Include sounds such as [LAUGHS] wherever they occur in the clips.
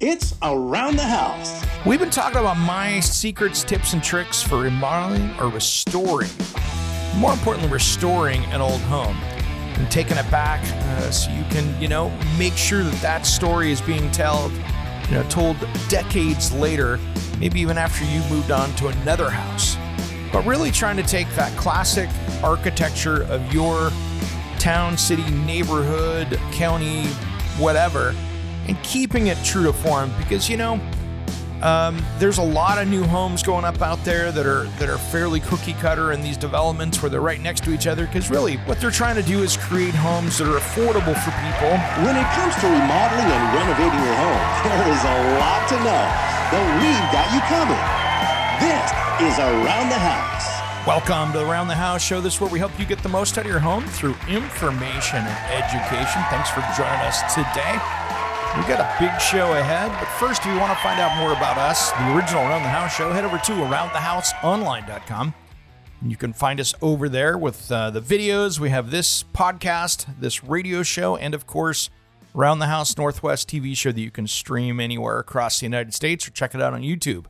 It's Around the House. We've been talking about my secrets, tips, and tricks for remodeling or restoring. More importantly, restoring an old home and taking it back uh, so you can, you know, make sure that that story is being told, you know, told decades later, maybe even after you moved on to another house. But really trying to take that classic architecture of your town, city, neighborhood, county, whatever, and keeping it true to form because you know um, there's a lot of new homes going up out there that are that are fairly cookie cutter in these developments where they're right next to each other because really what they're trying to do is create homes that are affordable for people When it comes to remodeling and renovating your home, [LAUGHS] there is a lot to know, but we've got you covered. This is Around the House. welcome to the around the house show this is where we help you get the most out of your home through information and education thanks for joining us today we got a big show ahead, but first, if you want to find out more about us, the original Around the House show, head over to aroundthehouseonline.com. You can find us over there with uh, the videos. We have this podcast, this radio show, and of course, Around the House Northwest TV show that you can stream anywhere across the United States or check it out on YouTube.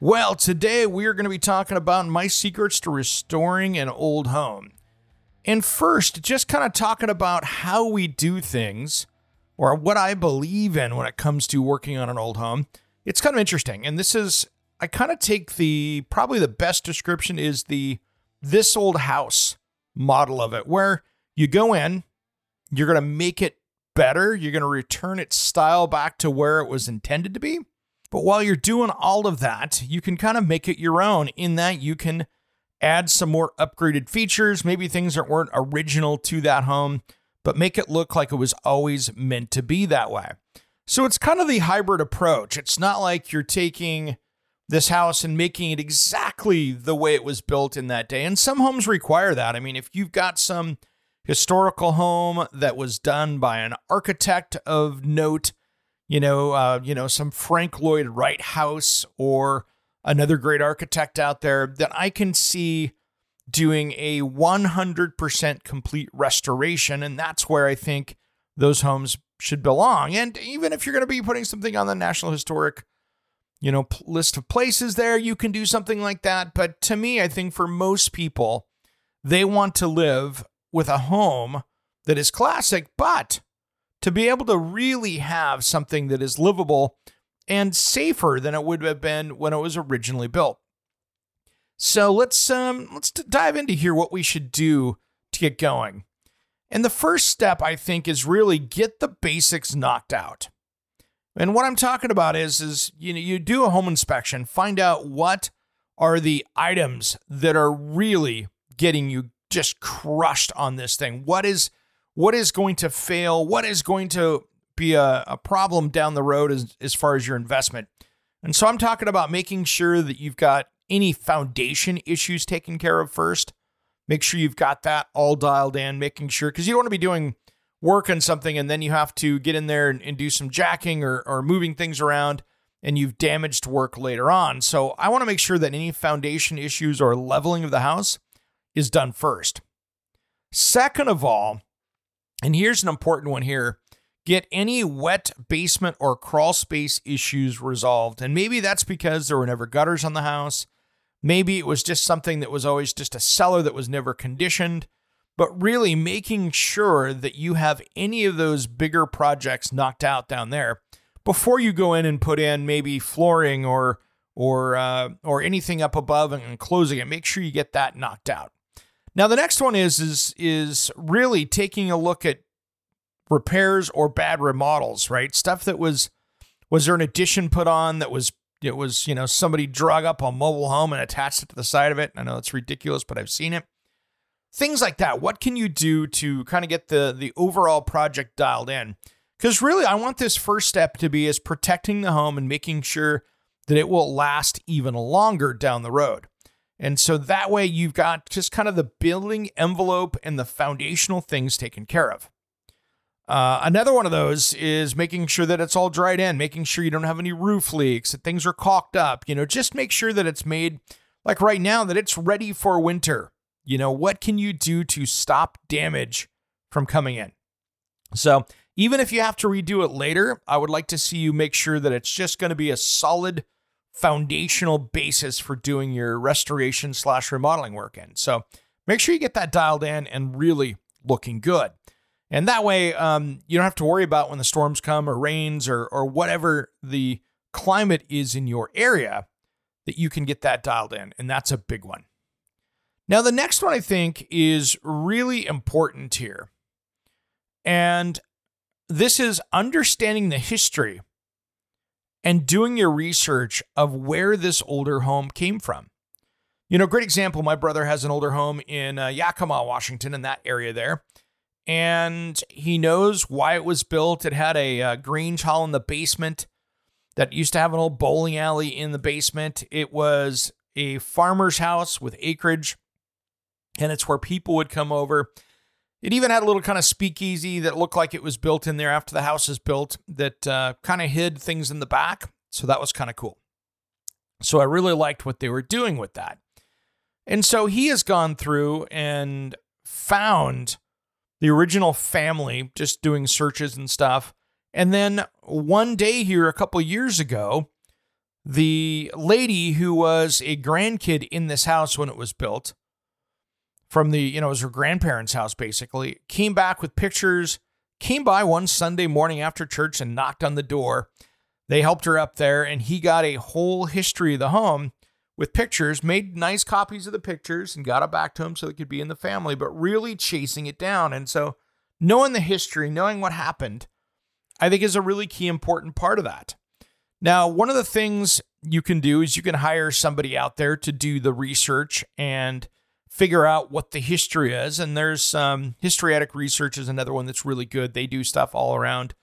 Well, today we are going to be talking about my secrets to restoring an old home. And first, just kind of talking about how we do things or what I believe in when it comes to working on an old home. It's kind of interesting. And this is, I kind of take the, probably the best description is the this old house model of it, where you go in, you're going to make it better, you're going to return its style back to where it was intended to be. But while you're doing all of that, you can kind of make it your own in that you can add some more upgraded features, maybe things that weren't original to that home but make it look like it was always meant to be that way. So it's kind of the hybrid approach. It's not like you're taking this house and making it exactly the way it was built in that day. And some homes require that. I mean, if you've got some historical home that was done by an architect of note, you know, uh, you know, some Frank Lloyd Wright house or another great architect out there that I can see doing a 100% complete restoration. And that's where I think those homes should belong. And even if you're going to be putting something on the National Historic, you know, list of places there, you can do something like that. But to me, I think for most people, they want to live with a home that is classic, but to be able to really have something that is livable and safer than it would have been when it was originally built. So let's um let's dive into here what we should do to get going. And the first step I think is really get the basics knocked out. And what I'm talking about is is you know you do a home inspection, find out what are the items that are really getting you just crushed on this thing. What is what is going to fail? What is going to be a, a problem down the road as, as far as your investment? And so I'm talking about making sure that you've got any foundation issues taken care of first. Make sure you've got that all dialed in, making sure, because you don't want to be doing work on something and then you have to get in there and, and do some jacking or, or moving things around and you've damaged work later on. So I want to make sure that any foundation issues or leveling of the house is done first. Second of all, and here's an important one here get any wet basement or crawl space issues resolved. And maybe that's because there were never gutters on the house. Maybe it was just something that was always just a cellar that was never conditioned. But really making sure that you have any of those bigger projects knocked out down there before you go in and put in maybe flooring or or uh, or anything up above and closing it. Make sure you get that knocked out. Now the next one is is is really taking a look at repairs or bad remodels, right? Stuff that was was there an addition put on that was it was, you know, somebody drug up a mobile home and attached it to the side of it. I know it's ridiculous, but I've seen it. things like that. What can you do to kind of get the the overall project dialed in? Because really, I want this first step to be as protecting the home and making sure that it will last even longer down the road. And so that way you've got just kind of the building envelope and the foundational things taken care of. Uh, another one of those is making sure that it's all dried in, making sure you don't have any roof leaks, that things are caulked up. You know, just make sure that it's made like right now that it's ready for winter. You know, what can you do to stop damage from coming in? So, even if you have to redo it later, I would like to see you make sure that it's just going to be a solid foundational basis for doing your restoration slash remodeling work in. So make sure you get that dialed in and really looking good. And that way, um, you don't have to worry about when the storms come or rains or or whatever the climate is in your area, that you can get that dialed in, and that's a big one. Now, the next one I think is really important here, and this is understanding the history and doing your research of where this older home came from. You know, great example. My brother has an older home in uh, Yakima, Washington, in that area there. And he knows why it was built. It had a uh, Grange Hall in the basement that used to have an old bowling alley in the basement. It was a farmer's house with acreage, and it's where people would come over it even had a little kind of speakeasy that looked like it was built in there after the house is built that uh, kind of hid things in the back. So that was kind of cool. So I really liked what they were doing with that. And so he has gone through and found the original family just doing searches and stuff. And then one day here, a couple years ago, the lady who was a grandkid in this house when it was built from the, you know, it was her grandparents' house basically, came back with pictures, came by one Sunday morning after church and knocked on the door. They helped her up there, and he got a whole history of the home with pictures, made nice copies of the pictures, and got it back to him so it could be in the family, but really chasing it down. And so, knowing the history, knowing what happened, I think is a really key important part of that. Now, one of the things you can do is you can hire somebody out there to do the research and figure out what the history is. And there's um, Historytic Research is another one that's really good. They do stuff all around,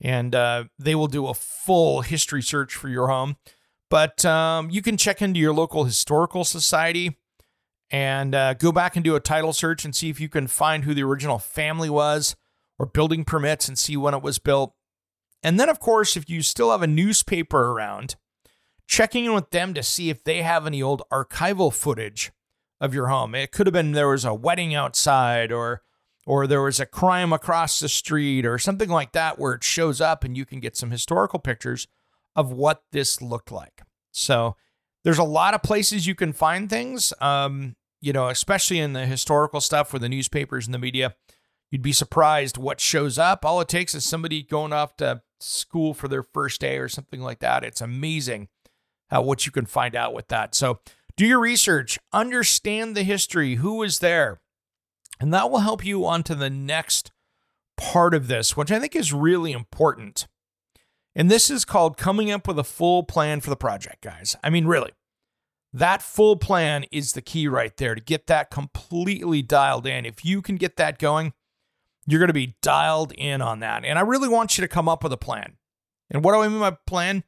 and uh, they will do a full history search for your home. But um, you can check into your local historical society and uh, go back and do a title search and see if you can find who the original family was or building permits and see when it was built. And then, of course, if you still have a newspaper around, checking in with them to see if they have any old archival footage of your home. It could have been there was a wedding outside or or there was a crime across the street or something like that where it shows up and you can get some historical pictures of what this looked like. So there's a lot of places you can find things. Um, you know, especially in the historical stuff with the newspapers and the media, you'd be surprised what shows up. All it takes is somebody going off to school for their first day or something like that. It's amazing how what you can find out with that. So do your research, understand the history, who was there, and that will help you on to the next part of this, which I think is really important. And this is called coming up with a full plan for the project, guys. I mean, really, that full plan is the key right there to get that completely dialed in. If you can get that going, you're going to be dialed in on that. And I really want you to come up with a plan. And what do I mean by plan?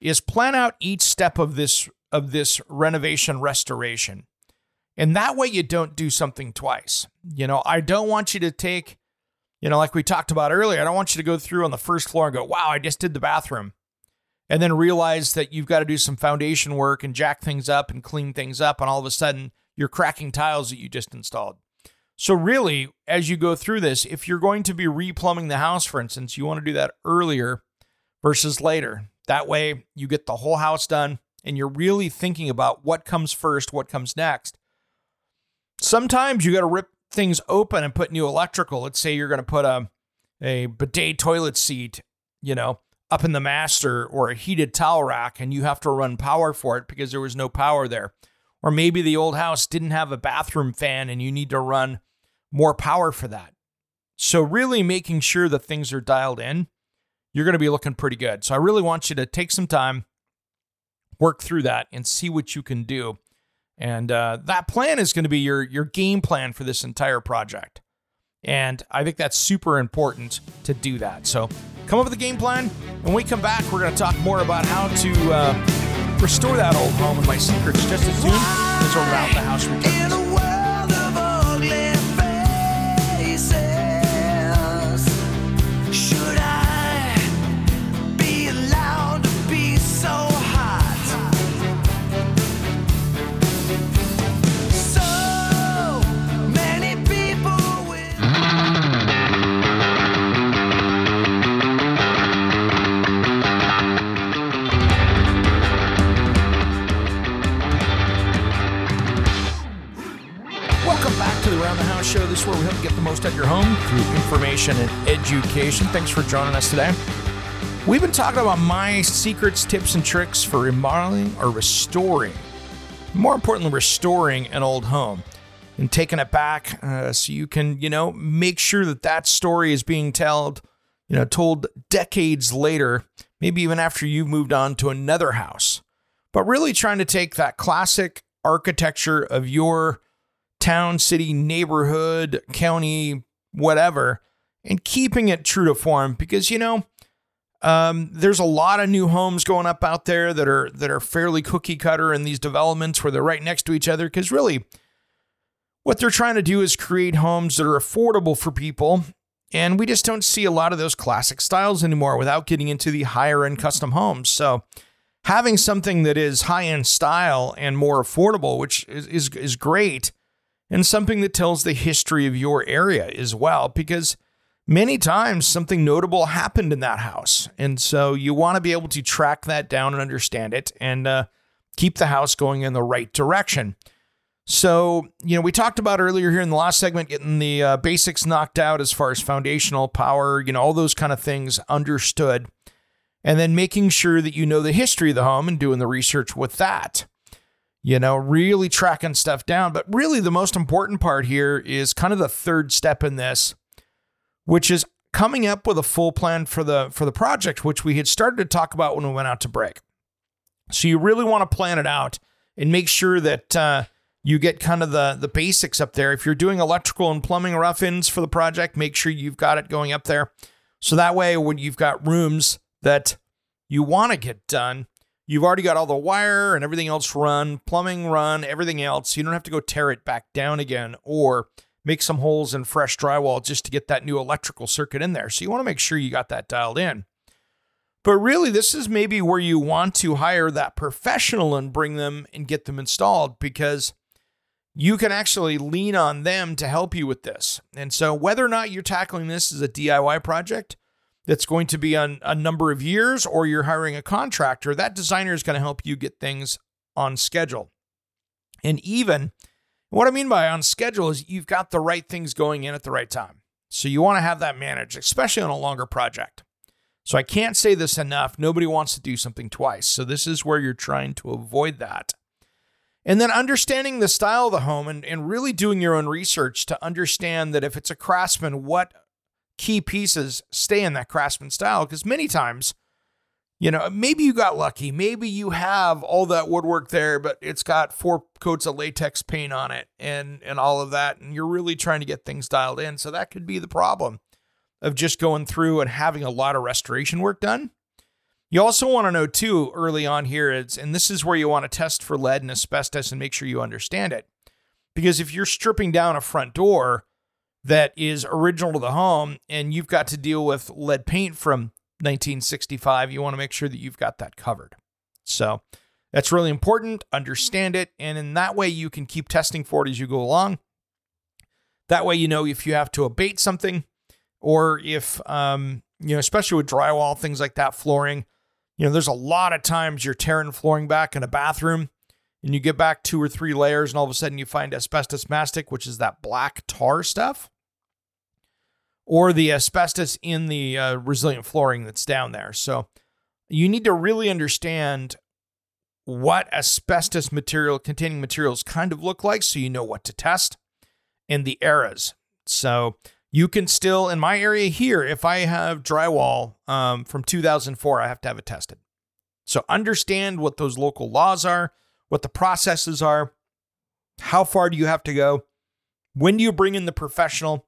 Is plan out each step of this of this renovation restoration. And that way you don't do something twice. You know, I don't want you to take, you know, like we talked about earlier, I don't want you to go through on the first floor and go, wow, I just did the bathroom. And then realize that you've got to do some foundation work and jack things up and clean things up. And all of a sudden you're cracking tiles that you just installed. So, really, as you go through this, if you're going to be replumbing the house, for instance, you want to do that earlier versus later. That way you get the whole house done and you're really thinking about what comes first, what comes next. Sometimes you got to rip things open and put new electrical. Let's say you're going to put a a bidet toilet seat, you know, up in the master or a heated towel rack and you have to run power for it because there was no power there. Or maybe the old house didn't have a bathroom fan and you need to run more power for that. So really making sure that things are dialed in, you're going to be looking pretty good. So I really want you to take some time work through that and see what you can do And uh, that plan is going to be your your game plan for this entire project. And I think that's super important to do that. So come up with a game plan. When we come back, we're going to talk more about how to uh, restore that old home and my secrets just as soon as we're Around the House returns. Information and education. Thanks for joining us today. We've been talking about my secrets, tips, and tricks for remodeling or restoring. More importantly, restoring an old home and taking it back uh, so you can, you know, make sure that that story is being told, you know, told decades later, maybe even after you've moved on to another house. But really trying to take that classic architecture of your town, city, neighborhood, county, whatever, and keeping it true to form because, you know, um, there's a lot of new homes going up out there that are that are fairly cookie cutter in these developments where they're right next to each other. Because really, what they're trying to do is create homes that are affordable for people, and we just don't see a lot of those classic styles anymore without getting into the higher end custom homes. So, having something that is high end style and more affordable, which is is, is great, and something that tells the history of your area as well, because many times something notable happened in that house. And so you want to be able to track that down and understand it and uh, keep the house going in the right direction. So, you know, we talked about earlier here in the last segment getting the uh, basics knocked out as far as foundational power, you know, all those kind of things understood. And then making sure that you know the history of the home and doing the research with that you know, really tracking stuff down. But really, the most important part here is kind of the third step in this, which is coming up with a full plan for the for the project, which we had started to talk about when we went out to break. So you really want to plan it out and make sure that uh, you get kind of the the basics up there. If you're doing electrical and plumbing rough-ins for the project, make sure you've got it going up there. So that way, when you've got rooms that you want to get done, You've already got all the wire and everything else run, plumbing run, everything else. You don't have to go tear it back down again or make some holes in fresh drywall just to get that new electrical circuit in there. So you want to make sure you got that dialed in. But really, this is maybe where you want to hire that professional and bring them and get them installed because you can actually lean on them to help you with this. And so, whether or not you're tackling this as a DIY project that's going to be on a number of years or you're hiring a contractor, that designer is going to help you get things on schedule. And even what I mean by on schedule is you've got the right things going in at the right time. So you want to have that managed, especially on a longer project. So I can't say this enough. Nobody wants to do something twice. So this is where you're trying to avoid that. And then understanding the style of the home and, and really doing your own research to understand that if it's a craftsman, what key pieces stay in that craftsman style because many times you know maybe you got lucky. Maybe you have all that woodwork there but it's got four coats of latex paint on it and and all of that and you're really trying to get things dialed in. So that could be the problem of just going through and having a lot of restoration work done. You also want to know too early on here and this is where you want to test for lead and asbestos and make sure you understand it. Because if you're stripping down a front door that is original to the home and you've got to deal with lead paint from 1965, you want to make sure that you've got that covered. So that's really important. Understand it. And in that way, you can keep testing for it as you go along. That way, you know if you have to abate something or if, um, you know, especially with drywall, things like that, flooring, you know, there's a lot of times you're tearing flooring back in a bathroom and you get back two or three layers and all of a sudden you find asbestos mastic, which is that black tar stuff or the asbestos in the uh, resilient flooring that's down there. So you need to really understand what asbestos material containing materials kind of look like so you know what to test and the eras. So you can still, in my area here, if I have drywall um, from 2004, I have to have it tested. So understand what those local laws are, what the processes are, How far do you have to go? When do you bring in the professional?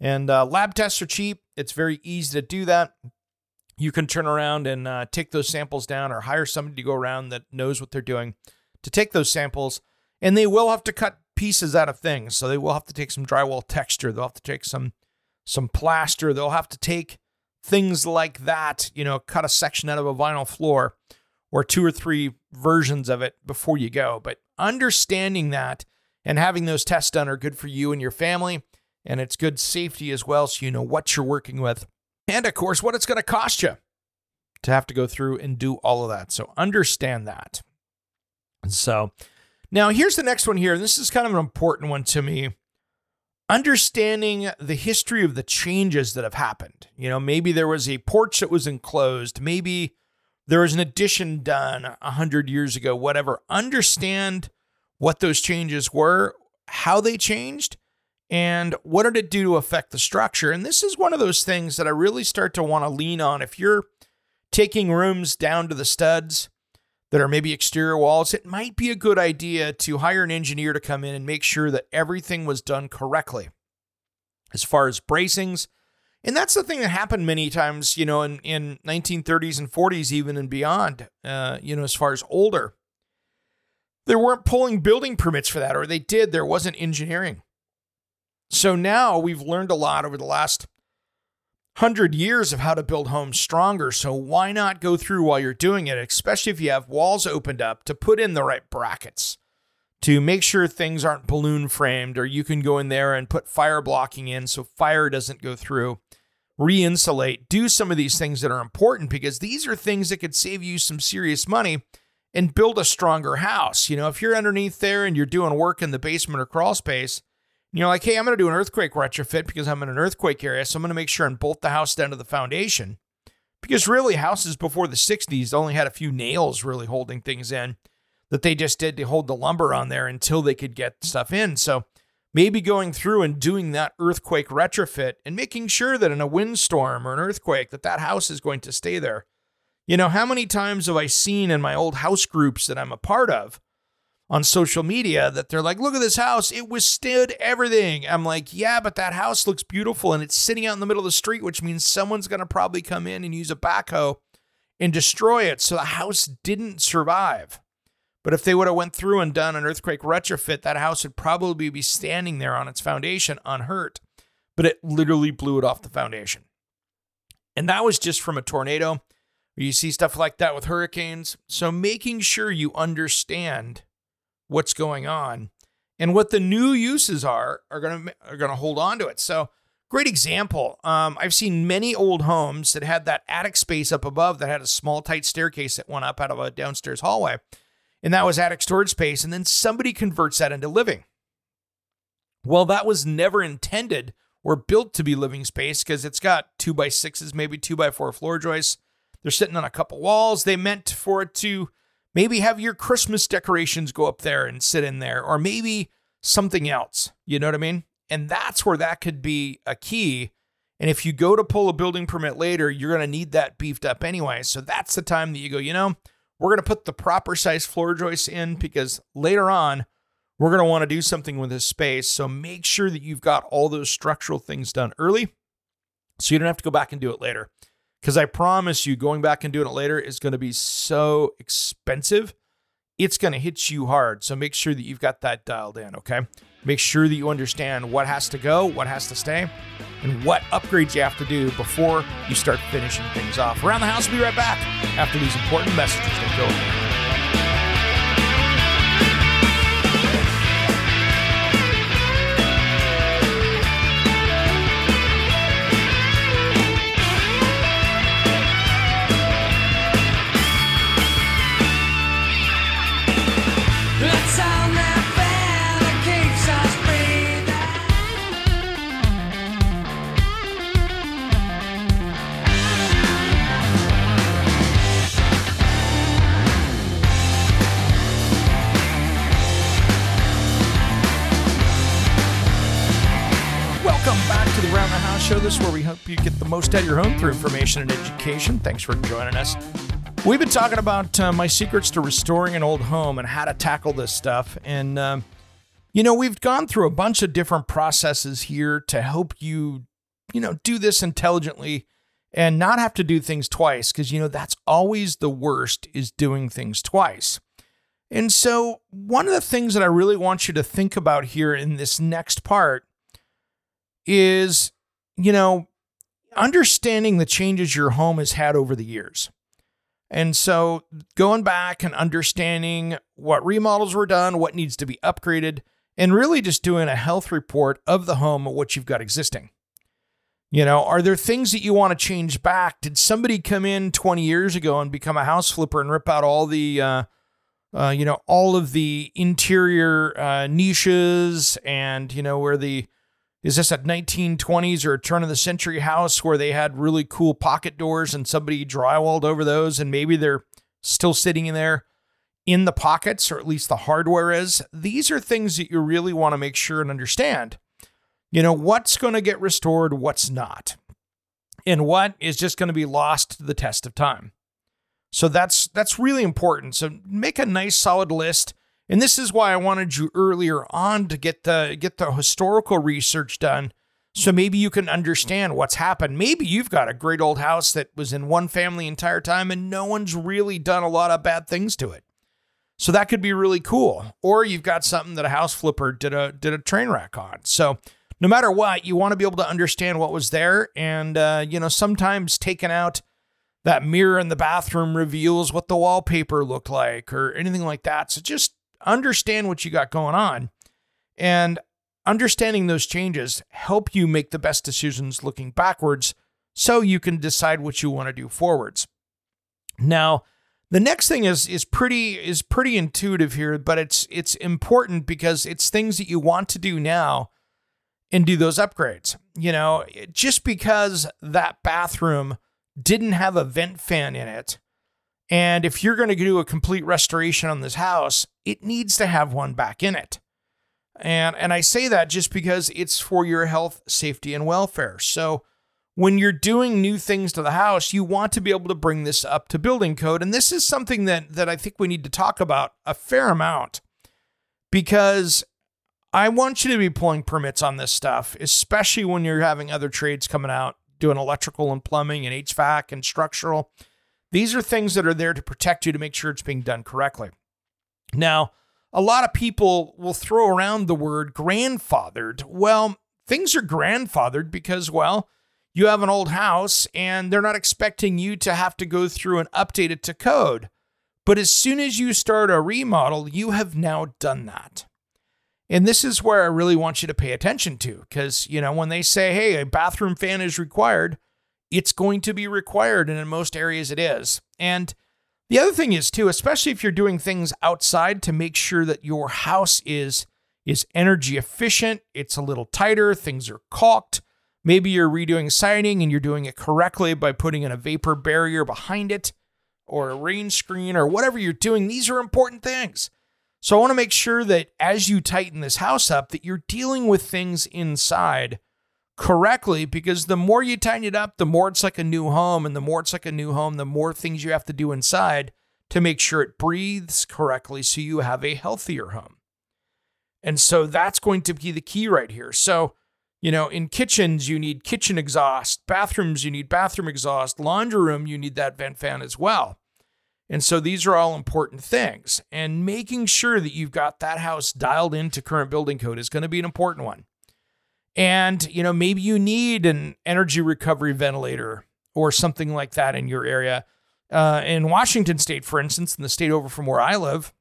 And uh, lab tests are cheap. It's very easy to do that. You can turn around and uh, take those samples down or hire somebody to go around that knows what they're doing to take those samples. And they will have to cut pieces out of things. So they will have to take some drywall texture. They'll have to take some some plaster. They'll have to take things like that, you know, cut a section out of a vinyl floor or two or three versions of it before you go. But understanding that and having those tests done are good for you and your family. And it's good safety as well. So you know what you're working with. And of course, what it's going to cost you to have to go through and do all of that. So understand that. And so now here's the next one here. This is kind of an important one to me. Understanding the history of the changes that have happened. You know, maybe there was a porch that was enclosed. Maybe there was an addition done a hundred years ago, whatever. Understand what those changes were, how they changed, and what did it do to affect the structure. And this is one of those things that I really start to want to lean on. If you're taking rooms down to the studs that are maybe exterior walls, it might be a good idea to hire an engineer to come in and make sure that everything was done correctly as far as bracings. And that's the thing that happened many times, you know, in, in 1930s and 40s, even and beyond, uh, you know, as far as older they weren't pulling building permits for that, or they did, there wasn't engineering. So now we've learned a lot over the last hundred years of how to build homes stronger. So why not go through while you're doing it, especially if you have walls opened up to put in the right brackets to make sure things aren't balloon framed, or you can go in there and put fire blocking in so fire doesn't go through. Re insulate, do some of these things that are important because these are things that could save you some serious money and build a stronger house. You know, if you're underneath there and you're doing work in the basement or crawl space, and you're like, hey, I'm going to do an earthquake retrofit because I'm in an earthquake area. So I'm going to make sure and bolt the house down to the foundation. Because really, houses before the 60s only had a few nails really holding things in that they just did to hold the lumber on there until they could get stuff in. So maybe going through and doing that earthquake retrofit and making sure that in a windstorm or an earthquake that that house is going to stay there you know, how many times have I seen in my old house groups that I'm a part of on social media that they're like, look at this house. It withstood everything. I'm like, yeah, but that house looks beautiful and it's sitting out in the middle of the street, which means someone's going to probably come in and use a backhoe and destroy it. So the house didn't survive. But if they would have went through and done an earthquake retrofit, that house would probably be standing there on its foundation unhurt. But it literally blew it off the foundation. And that was just from a tornado. You see stuff like that with hurricanes. So making sure you understand what's going on and what the new uses are are going to are going to hold on to it. So great example. Um, I've seen many old homes that had that attic space up above that had a small tight staircase that went up out of a downstairs hallway, and that was attic storage space. And then somebody converts that into living. Well, that was never intended or built to be living space because it's got two by sixes, maybe two by four floor joists they're sitting on a couple walls. They meant for it to maybe have your Christmas decorations go up there and sit in there, or maybe something else. You know what I mean? And that's where that could be a key. And if you go to pull a building permit later, you're going to need that beefed up anyway. So that's the time that you go, you know, we're going to put the proper size floor joists in because later on, we're going to want to do something with this space. So make sure that you've got all those structural things done early so you don't have to go back and do it later. Because I promise you, going back and doing it later is going to be so expensive. It's going to hit you hard. So make sure that you've got that dialed in, okay? Make sure that you understand what has to go, what has to stay, and what upgrades you have to do before you start finishing things off. Around the house, we'll be right back after these important messages. Go the most of your home through information and education. Thanks for joining us. We've been talking about uh, my secrets to restoring an old home and how to tackle this stuff. And uh, You know, we've gone through a bunch of different processes here to help you, you know, do this intelligently and not have to do things twice because, you know, that's always the worst is doing things twice. And so, one of the things that I really want you to think about here in this next part is, you know, understanding the changes your home has had over the years. And so, going back and understanding what remodels were done, what needs to be upgraded, and really just doing a health report of the home, what you've got existing. You know, are there things that you want to change back? Did somebody come in 20 years ago and become a house flipper and rip out all the, uh, uh, you know, all of the interior uh, niches and, you know, where the, is this a 1920s or a turn of the century house where they had really cool pocket doors and somebody drywalled over those and maybe they're still sitting in there in the pockets, or at least the hardware is? These are things that you really want to make sure and understand you know, what's going to get restored, what's not, and what is just going to be lost to the test of time. So that's that's really important. So make a nice solid list. And this is why I wanted you earlier on to get the get the historical research done so maybe you can understand what's happened. Maybe you've got a great old house that was in one family entire time and no one's really done a lot of bad things to it. So that could be really cool. Or you've got something that a house flipper did a did a train wreck on. So no matter what, you want to be able to understand what was there. And, uh, you know, sometimes taking out that mirror in the bathroom reveals what the wallpaper looked like or anything like that. So just understand what you got going on. And understanding those changes help you make the best decisions looking backwards so you can decide what you want to do forwards. Now, the next thing is is pretty is pretty intuitive here, but it's it's important because it's things that you want to do now and do those upgrades. You know, just because that bathroom didn't have a vent fan in it, and if you're going to do a complete restoration on this house, it needs to have one back in it. And and I say that just because it's for your health, safety and welfare. So when you're doing new things to the house, you want to be able to bring this up to building code. And this is something that that I think we need to talk about a fair amount because I want you to be pulling permits on this stuff, especially when you're having other trades coming out doing electrical and plumbing and HVAC and structural. These are things that are there to protect you to make sure it's being done correctly. Now, a lot of people will throw around the word grandfathered. Well, things are grandfathered because, well, you have an old house and they're not expecting you to have to go through and update it to code. But as soon as you start a remodel, you have now done that. And this is where I really want you to pay attention to because, you know, when they say, hey, a bathroom fan is required, it's going to be required. And in most areas, it is. And the other thing is, too, especially if you're doing things outside to make sure that your house is is energy efficient, it's a little tighter, things are caulked. Maybe you're redoing siding and you're doing it correctly by putting in a vapor barrier behind it or a rain screen or whatever you're doing. These are important things. So I want to make sure that as you tighten this house up that you're dealing with things inside correctly because the more you tighten it up, the more it's like a new home and the more it's like a new home, the more things you have to do inside to make sure it breathes correctly so you have a healthier home. And so that's going to be the key right here. So, you know, in kitchens, you need kitchen exhaust, bathrooms, you need bathroom exhaust, laundry room, you need that vent fan as well. And so these are all important things. And making sure that you've got that house dialed into current building code is going to be an important one. And, you know, maybe you need an energy recovery ventilator or something like that in your area. Uh, in Washington state, for instance, in the state over from where I live,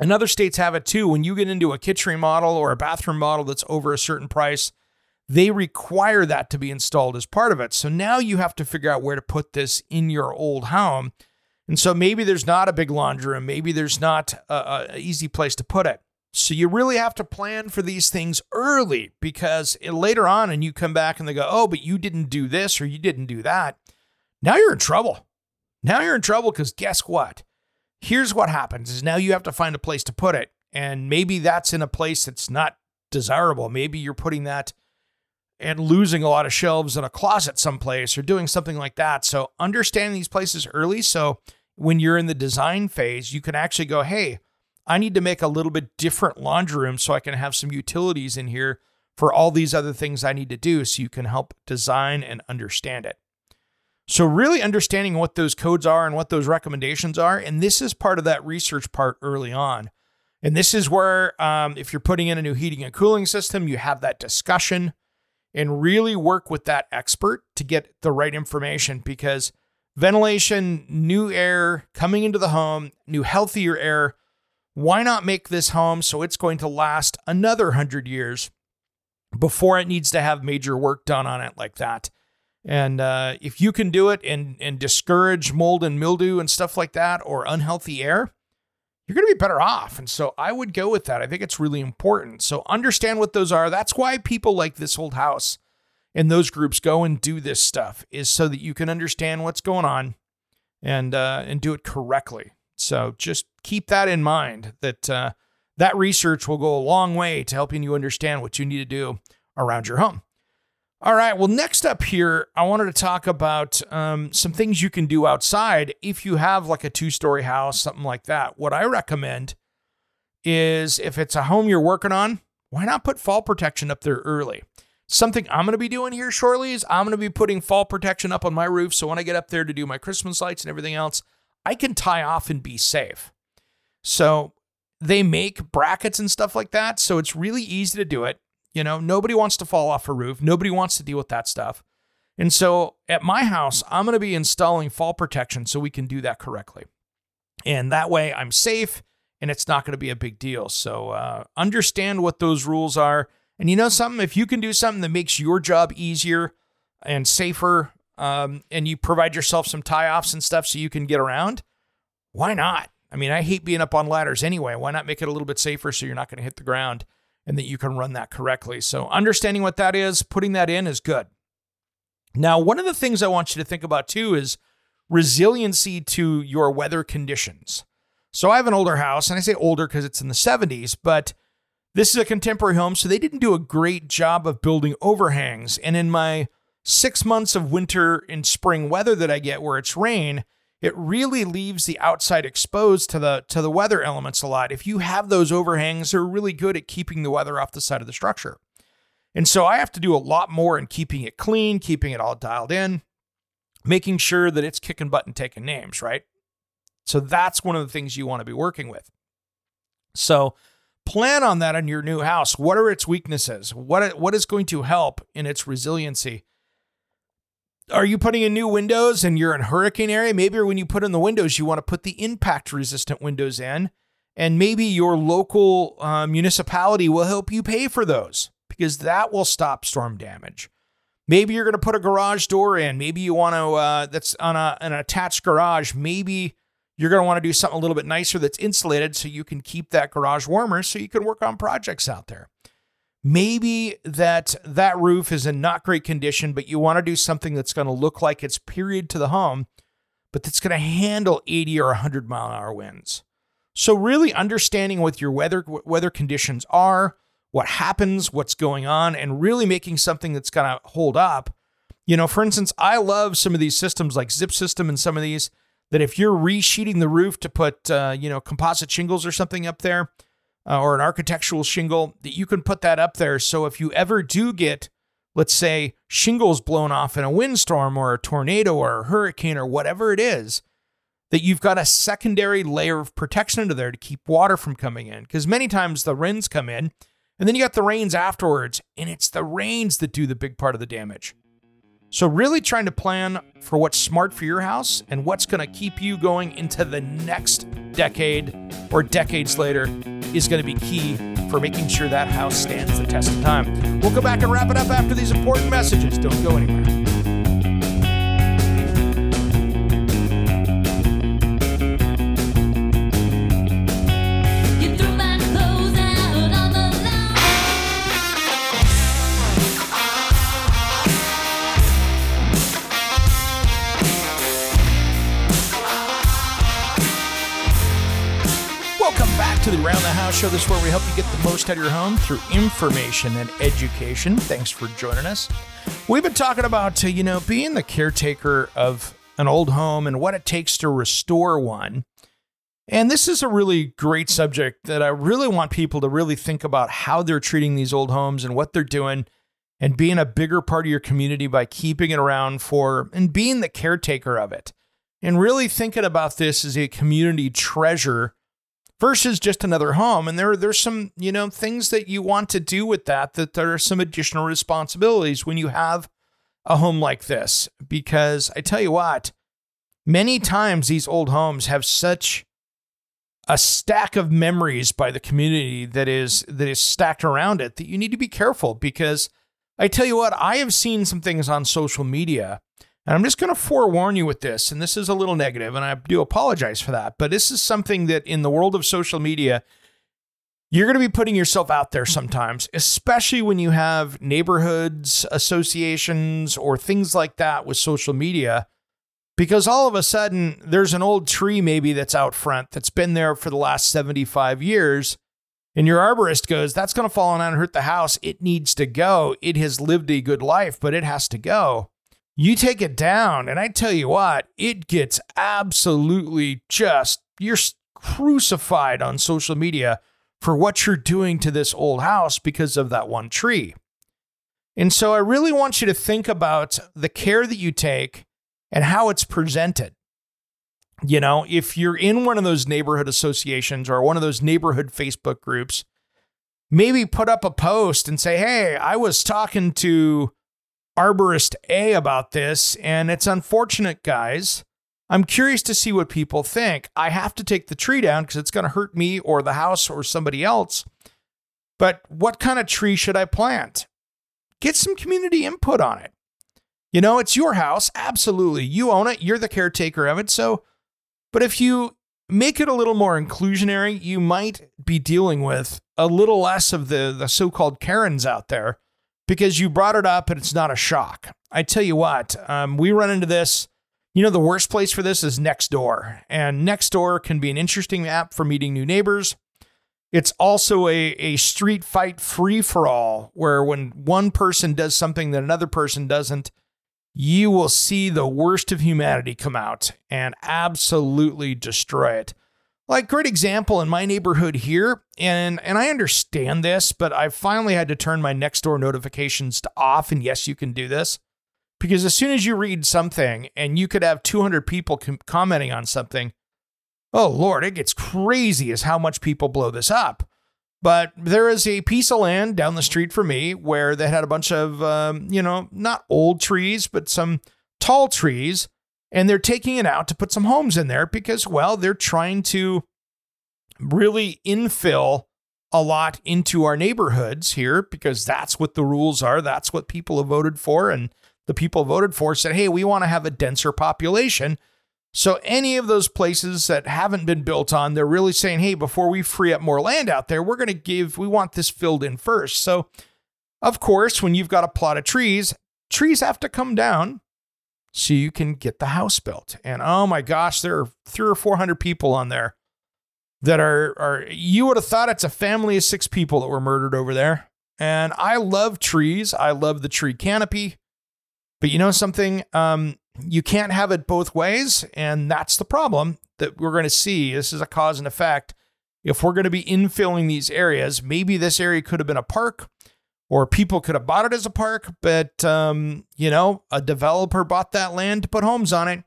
and other states have it too. When you get into a kitchen model or a bathroom model that's over a certain price, they require that to be installed as part of it. So now you have to figure out where to put this in your old home and so maybe there's not a big laundry room. Maybe there's not a, a easy place to put it. So you really have to plan for these things early because later on, and you come back and they go, oh, but you didn't do this or you didn't do that. Now you're in trouble. Now you're in trouble because guess what? Here's what happens is now you have to find a place to put it. And maybe that's in a place that's not desirable. Maybe you're putting that and losing a lot of shelves in a closet someplace or doing something like that. So understanding these places early. So when you're in the design phase, you can actually go, hey, I need to make a little bit different laundry room so I can have some utilities in here for all these other things I need to do so you can help design and understand it. So, really understanding what those codes are and what those recommendations are. And this is part of that research part early on. And this is where, um, if you're putting in a new heating and cooling system, you have that discussion and really work with that expert to get the right information because ventilation, new air coming into the home, new healthier air. Why not make this home so it's going to last another 100 years before it needs to have major work done on it like that? And uh, if you can do it and, and discourage mold and mildew and stuff like that or unhealthy air, you're going to be better off. And so I would go with that. I think it's really important. So understand what those are. That's why people like this old house and those groups go and do this stuff is so that you can understand what's going on and uh, and do it correctly. So just keep that in mind that uh, that research will go a long way to helping you understand what you need to do around your home. All right. Well, next up here, I wanted to talk about um, some things you can do outside if you have like a two story house, something like that. What I recommend is if it's a home you're working on, why not put fall protection up there early? Something I'm going to be doing here shortly is I'm going to be putting fall protection up on my roof. So when I get up there to do my Christmas lights and everything else, I can tie off and be safe. So they make brackets and stuff like that. So it's really easy to do it. You know, nobody wants to fall off a roof. Nobody wants to deal with that stuff. And so at my house, I'm going to be installing fall protection so we can do that correctly. And that way I'm safe and it's not going to be a big deal. So uh, understand what those rules are. And you know something? If you can do something that makes your job easier and safer, um, and you provide yourself some tie offs and stuff so you can get around, why not? I mean, I hate being up on ladders anyway. Why not make it a little bit safer so you're not going to hit the ground? and that you can run that correctly. So, understanding what that is, putting that in is good. Now, one of the things I want you to think about too is resiliency to your weather conditions. So, I have an older house, and I say older because it's in the 70s, but this is a contemporary home, so they didn't do a great job of building overhangs. And in my six months of winter and spring weather that I get where it's rain, it really leaves the outside exposed to the to the weather elements a lot. If you have those overhangs, they're really good at keeping the weather off the side of the structure. And so I have to do a lot more in keeping it clean, keeping it all dialed in, making sure that it's kicking butt and taking names, right? So that's one of the things you want to be working with. So plan on that in your new house. What are its weaknesses? What what is going to help in its resiliency? Are you putting in new windows and you're in hurricane area? Maybe when you put in the windows, you want to put the impact resistant windows in, and maybe your local uh, municipality will help you pay for those because that will stop storm damage. Maybe you're going to put a garage door in. Maybe you want to uh, that's on a, an attached garage. Maybe you're going to want to do something a little bit nicer that's insulated so you can keep that garage warmer so you can work on projects out there maybe that that roof is in not great condition but you want to do something that's going to look like it's period to the home but that's going to handle 80 or 100 mile an hour winds. So really understanding what your weather weather conditions are what happens what's going on and really making something that's going to hold up. You know for instance i love some of these systems like zip system and some of these that if you're resheeting the roof to put uh, you know composite shingles or something up there uh, or an architectural shingle, that you can put that up there. So if you ever do get, let's say, shingles blown off in a windstorm or a tornado or a hurricane or whatever it is, that you've got a secondary layer of protection under there to keep water from coming in. Because many times the rains come in and then you got the rains afterwards, and it's the rains that do the big part of the damage. So, really trying to plan for what's smart for your house and what's going to keep you going into the next decade or decades later is going to be key for making sure that house stands the test of time. We'll go back and wrap it up after these important messages. Don't go anywhere. Show. This is where we help you get the most out of your home through information and education. Thanks for joining us. We've been talking about, uh, you know, being the caretaker of an old home and what it takes to restore one. And this is a really great subject that I really want people to really think about how they're treating these old homes and what they're doing and being a bigger part of your community by keeping it around for and being the caretaker of it. And really thinking about this as a community treasure versus just another home. And there there's some, you know, things that you want to do with that that there are some additional responsibilities when you have a home like this because I tell you what, many times these old homes have such a stack of memories by the community that is that is stacked around it that you need to be careful because I tell you what, I have seen some things on social media and I'm just going to forewarn you with this and this is a little negative and I do apologize for that, but this is something that in the world of social media you're going to be putting yourself out there sometimes, especially when you have neighborhoods, associations, or things like that with social media because all of a sudden there's an old tree maybe that's out front that's been there for the last 75 years and your arborist goes that's going to fall down and hurt the house. It needs to go. It has lived a good life but it has to go you take it down and i tell you what it gets absolutely just you're crucified on social media for what you're doing to this old house because of that one tree and so i really want you to think about the care that you take and how it's presented. You know, if you're in one of those neighborhood associations or one of those neighborhood Facebook groups, maybe put up a post and say, Hey, I was talking to Arborist A about this, and it's unfortunate, guys. I'm curious to see what people think. I have to take the tree down because it's going to hurt me or the house or somebody else. But what kind of tree should I plant? Get some community input on it. You know, it's your house. Absolutely. You own it. You're the caretaker of it. So, but if you make it a little more inclusionary, you might be dealing with a little less of the, the so called Karens out there because you brought it up and it's not a shock. I tell you what, um, we run into this. You know, the worst place for this is Nextdoor. And Nextdoor can be an interesting app for meeting new neighbors. It's also a, a street fight free for all, where when one person does something that another person doesn't, you will see the worst of humanity come out and absolutely destroy it. Like great example in my neighborhood here, and and I understand this, but I finally had to turn my Nextdoor notifications to off. And yes, you can do this because as soon as you read something and you could have 200 people com- commenting on something, oh lord, it gets crazy as how much people blow this up. But there is a piece of land down the street from me where they had a bunch of, um, you know, not old trees, but some tall trees. And they're taking it out to put some homes in there because, well, they're trying to really infill a lot into our neighborhoods here because that's what the rules are. That's what people have voted for. And the people voted for said, hey, we want to have a denser population. So, any of those places that haven't been built on, they're really saying, hey, before we free up more land out there, we're going to give, we want this filled in first. So, of course, when you've got a plot of trees, trees have to come down so you can get the house built. And oh my gosh, there are three or 400 people on there that are, are you would have thought it's a family of six people that were murdered over there. And I love trees, I love the tree canopy. But you know something? Um, you can't have it both ways. And that's the problem that we're going to see. This is a cause and effect. If we're going to be infilling these areas, maybe this area could have been a park or people could have bought it as a park, but, um, you know, a developer bought that land to put homes on it.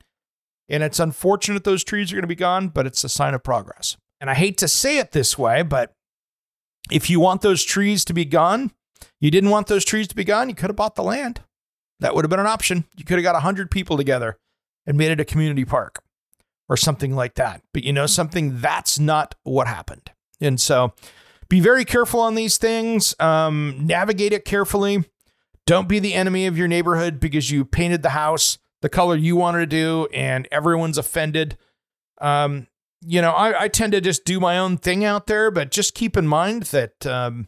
And it's unfortunate those trees are going to be gone, but it's a sign of progress. And I hate to say it this way, but if you want those trees to be gone, you didn't want those trees to be gone, you could have bought the land. That would have been an option. You could have got 100 people together and made it a community park or something like that. But you know something? That's not what happened. And so be very careful on these things. Um, navigate it carefully. Don't be the enemy of your neighborhood because you painted the house the color you wanted to do and everyone's offended. Um, you know, I, I, tend to just do my own thing out there, but just keep in mind that um,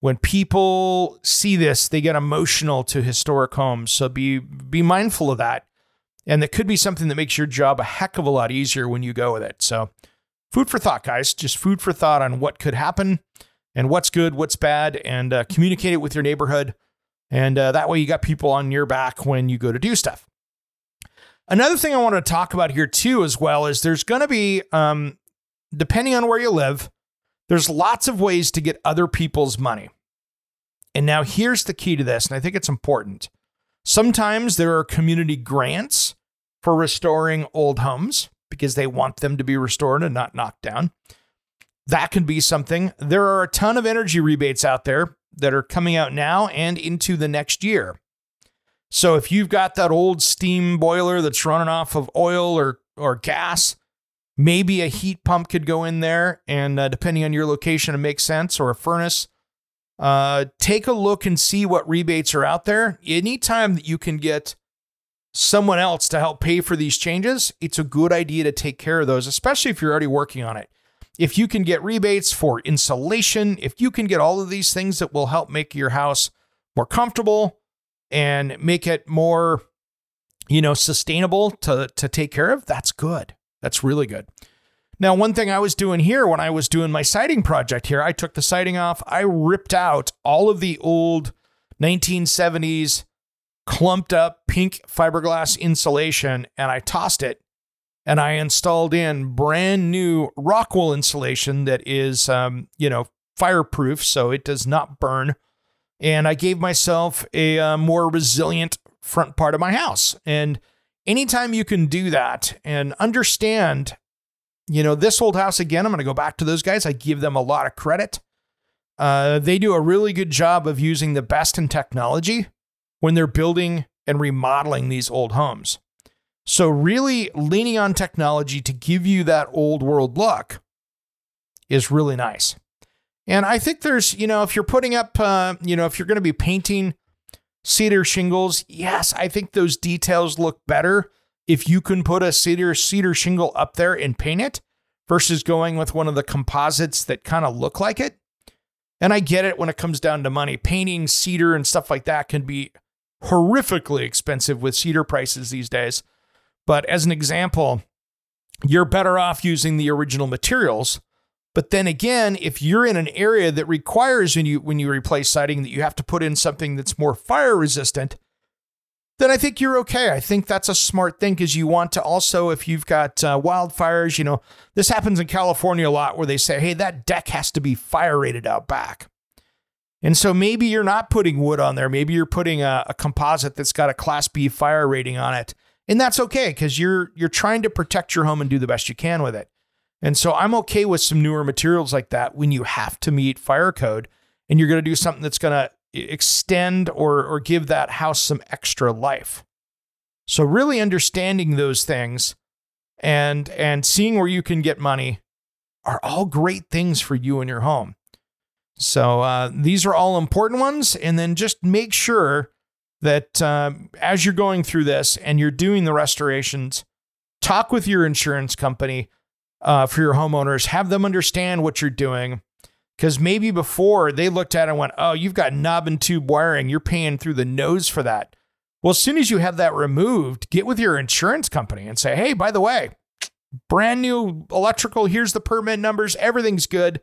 when people see this, they get emotional to historic homes. So be be mindful of that. And that could be something that makes your job a heck of a lot easier when you go with it. So food for thought, guys. Just food for thought on what could happen and what's good, what's bad, and uh, communicate it with your neighborhood. And uh, that way you got people on your back when you go to do stuff. Another thing I want to talk about here too, as well, is there's going to be um, depending on where you live, there's lots of ways to get other people's money. And now here's the key to this, and I think it's important. Sometimes there are community grants for restoring old homes because they want them to be restored and not knocked down. That can be something. There are a ton of energy rebates out there that are coming out now and into the next year. So if you've got that old steam boiler that's running off of oil or or gas, maybe a heat pump could go in there, and uh, depending on your location, it makes sense, or a furnace. Uh, take a look and see what rebates are out there. Anytime that you can get someone else to help pay for these changes, it's a good idea to take care of those, especially if you're already working on it. If you can get rebates for insulation, if you can get all of these things that will help make your house more comfortable and make it more, you know, sustainable to, to take care of, that's good. That's really good. Now, one thing I was doing here when I was doing my siding project here, I took the siding off. I ripped out all of the old 1970s clumped up pink fiberglass insulation and I tossed it and I installed in brand new Rockwool insulation that is, um, you know, fireproof so it does not burn. And I gave myself a uh, more resilient front part of my house. And anytime you can do that and understand, you know, this old house again, I'm going to go back to those guys. I give them a lot of credit. Uh, they do a really good job of using the best in technology when they're building and remodeling these old homes. So, really leaning on technology to give you that old world look is really nice. And I think there's, you know, if you're putting up, uh, you know, if you're going to be painting cedar shingles, yes, I think those details look better if you can put a cedar cedar shingle up there and paint it versus going with one of the composites that kind of look like it. And I get it when it comes down to money. Painting cedar and stuff like that can be horrifically expensive with cedar prices these days. But as an example, you're better off using the original materials. But then again, if you're in an area that requires when you when you replace siding that you have to put in something that's more fire resistant, then I think you're okay. I think that's a smart thing because you want to also, if you've got uh, wildfires, you know, this happens in California a lot where they say, hey, that deck has to be fire rated out back. And so maybe you're not putting wood on there. Maybe you're putting a, a composite that's got a class B fire rating on it. And that's okay because you're you're trying to protect your home and do the best you can with it. And so I'm okay with some newer materials like that when you have to meet fire code and you're going to do something that's going to extend or or give that house some extra life. So really understanding those things and and seeing where you can get money are all great things for you and your home. So uh, these are all important ones, and then just make sure that uh, as you're going through this and you're doing the restorations, talk with your insurance company uh, for your homeowners. Have them understand what you're doing. Because maybe before they looked at it and went, oh, you've got knob and tube wiring. You're paying through the nose for that. Well, as soon as you have that removed, get with your insurance company and say, hey, by the way, brand new electrical, here's the permit numbers, everything's good.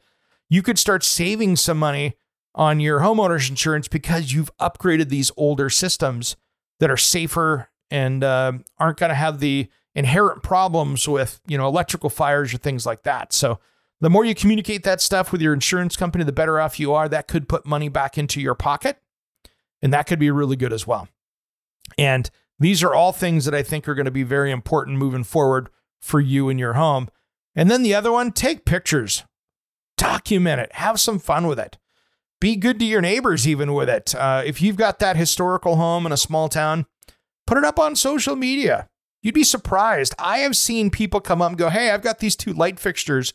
You could start saving some money on your homeowner's insurance because you've upgraded these older systems that are safer and uh, aren't going to have the inherent problems with you know electrical fires or things like that. So the more you communicate that stuff with your insurance company, the better off you are. That could put money back into your pocket, and that could be really good as well. And these are all things that I think are going to be very important moving forward for you and your home. And then the other one, take pictures, document it, have some fun with it be good to your neighbors even with it. Uh, if you've got that historical home in a small town, put it up on social media. You'd be surprised. I have seen people come up and go, Hey, I've got these two light fixtures.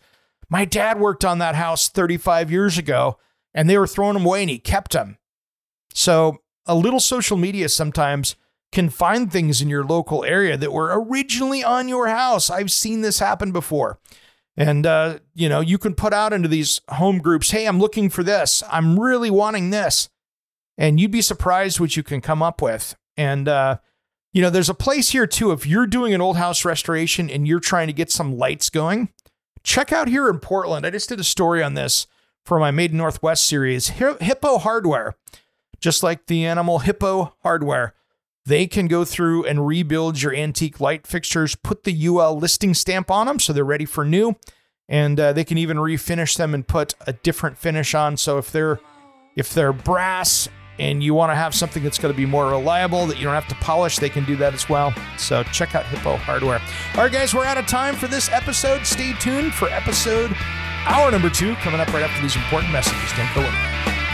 My dad worked on that house 35 years ago and they were throwing them away and he kept them. So a little social media sometimes can find things in your local area that were originally on your house. I've seen this happen before. And, uh, you know, you can put out into these home groups, hey, I'm looking for this. I'm really wanting this. And you'd be surprised what you can come up with. And, uh, you know, there's a place here too. If you're doing an old house restoration and you're trying to get some lights going, check out here in Portland. I just did a story on this for my Made in Northwest series, Hippo Hardware, just like the animal Hippo Hardware. They can go through and rebuild your antique light fixtures, put the UL listing stamp on them so they're ready for new, and uh, they can even refinish them and put a different finish on. So if they're if they're brass and you want to have something that's going to be more reliable that you don't have to polish, they can do that as well. So check out Hippo Hardware. All right, guys, we're out of time for this episode. Stay tuned for episode hour number two coming up right after these important messages. Don't go anywhere.